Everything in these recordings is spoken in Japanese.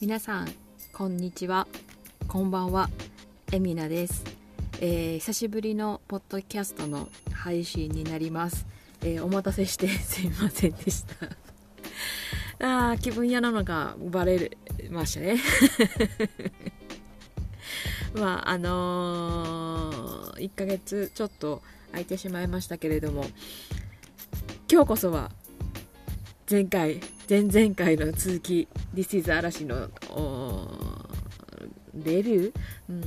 皆さんこんにちは。こんばんは。エミナです、えー、久しぶりのポッドキャストの配信になります、えー、お待たせしてすいませんでした。あー気分屋なのがバレましたね。まああのー、1ヶ月ちょっと空いてしまいましたけれども今日こそは前回前々回の続き「This is 嵐の」レビュー、うん、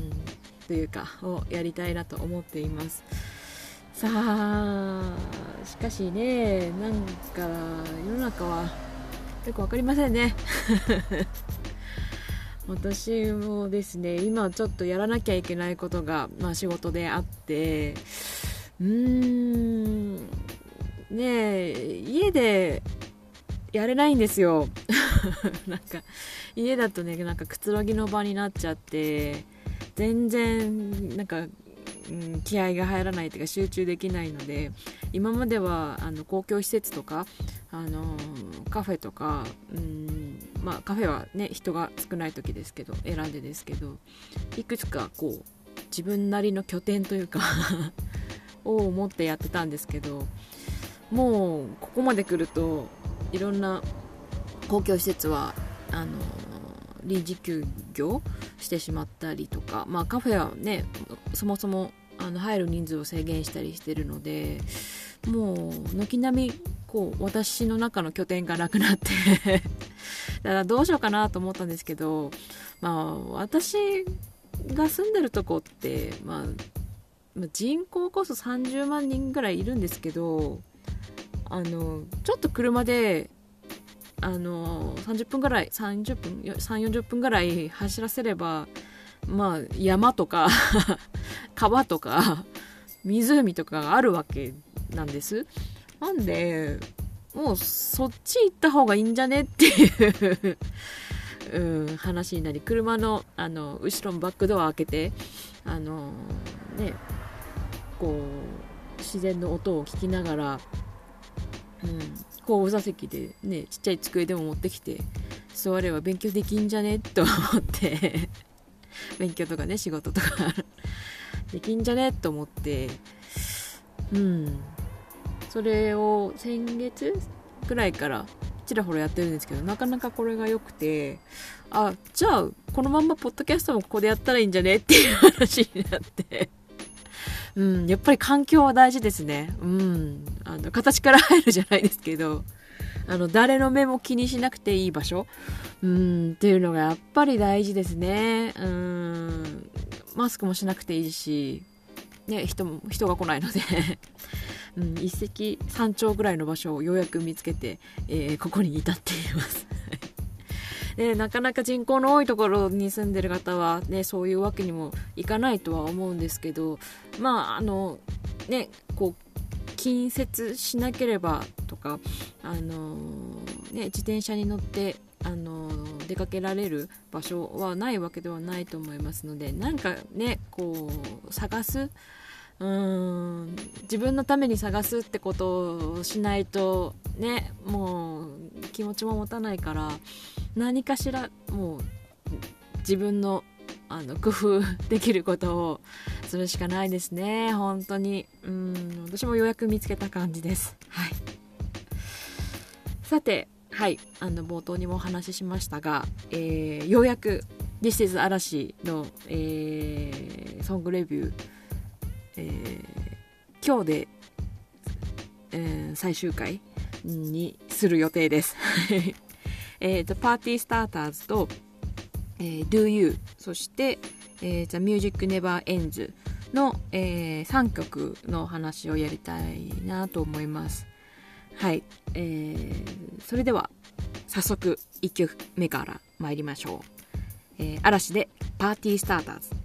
というかをやりたいなと思っています。さあしかしねなんか世の中はよく分かりませんね。私もですね今ちょっとやらなきゃいけないことが、まあ、仕事であってうーんねえ家でやれないんですよ。なんか家だとねなんかくつろぎの場になっちゃって全然なんか、うん、気合が入らないというか集中できないので今まではあの公共施設とかあのカフェとか、うんまあ、カフェはね人が少ない時ですけど選んでですけどいくつかこう自分なりの拠点というか を持ってやってたんですけどもうここまで来るといろんな公共施設はあの臨時休業してしまったりとか、まあ、カフェはねそもそもあの入る人数を制限したりしてるのでもう軒並みこう私の中の拠点がなくなって だからどうしようかなと思ったんですけど、まあ、私が住んでるとこって、まあ、人口こそ30万人ぐらいいるんですけどあのちょっと車であの30分ぐらい30分3 4 0分ぐらい走らせればまあ山とか 川とか湖とかがあるわけなんです。なんでもうそっち行った方がいいんじゃねっていううん、話になり車のあの後ろのバックドア開けてあのねこう自然の音を聞きながらうん、後部座席でねちっちゃい机でも持ってきて座れば勉強できんじゃね？と思って。勉強とかね仕事とかできんじゃね？と思って。うん。それを先月ぐらいからちらほらやってるんですけどなかなかこれが良くてあじゃあこのまんまポッドキャストもここでやったらいいんじゃね？っていう話になって。うん、やっぱり環境は大事ですね。うん。あの、形から入るじゃないですけど、あの、誰の目も気にしなくていい場所、うん、っていうのがやっぱり大事ですね。うん。マスクもしなくていいし、ね、人も、人が来ないので うん、一石三鳥ぐらいの場所をようやく見つけて、えー、ここに至っています。で なかなか人口の多いところに住んでる方は、ね、そういうわけにもいかないとは思うんですけどまああのねこう近接しなければとかあの、ね、自転車に乗ってあの出かけられる場所はないわけではないと思いますのでなんかねこう探すうーん自分のために探すってことをしないとねもう気持ちも持たないから何かしらもう自分のあの工夫 できることをするしかないですね。本当に。うん。私もようやく見つけた感じです。はい。さてはい。あの冒頭にもお話ししましたが、えー、ようやく「This is 嵐の」えー、ソングレビュー、えー、今日で、えー、最終回にする予定です。えー、The Party Starters と、えー、Do You そして、えー、The Music Never Ends の、えー、3曲の話をやりたいなと思います。はい、えー、それでは早速1曲目から参りましょう、えー、嵐でパーティースターターズ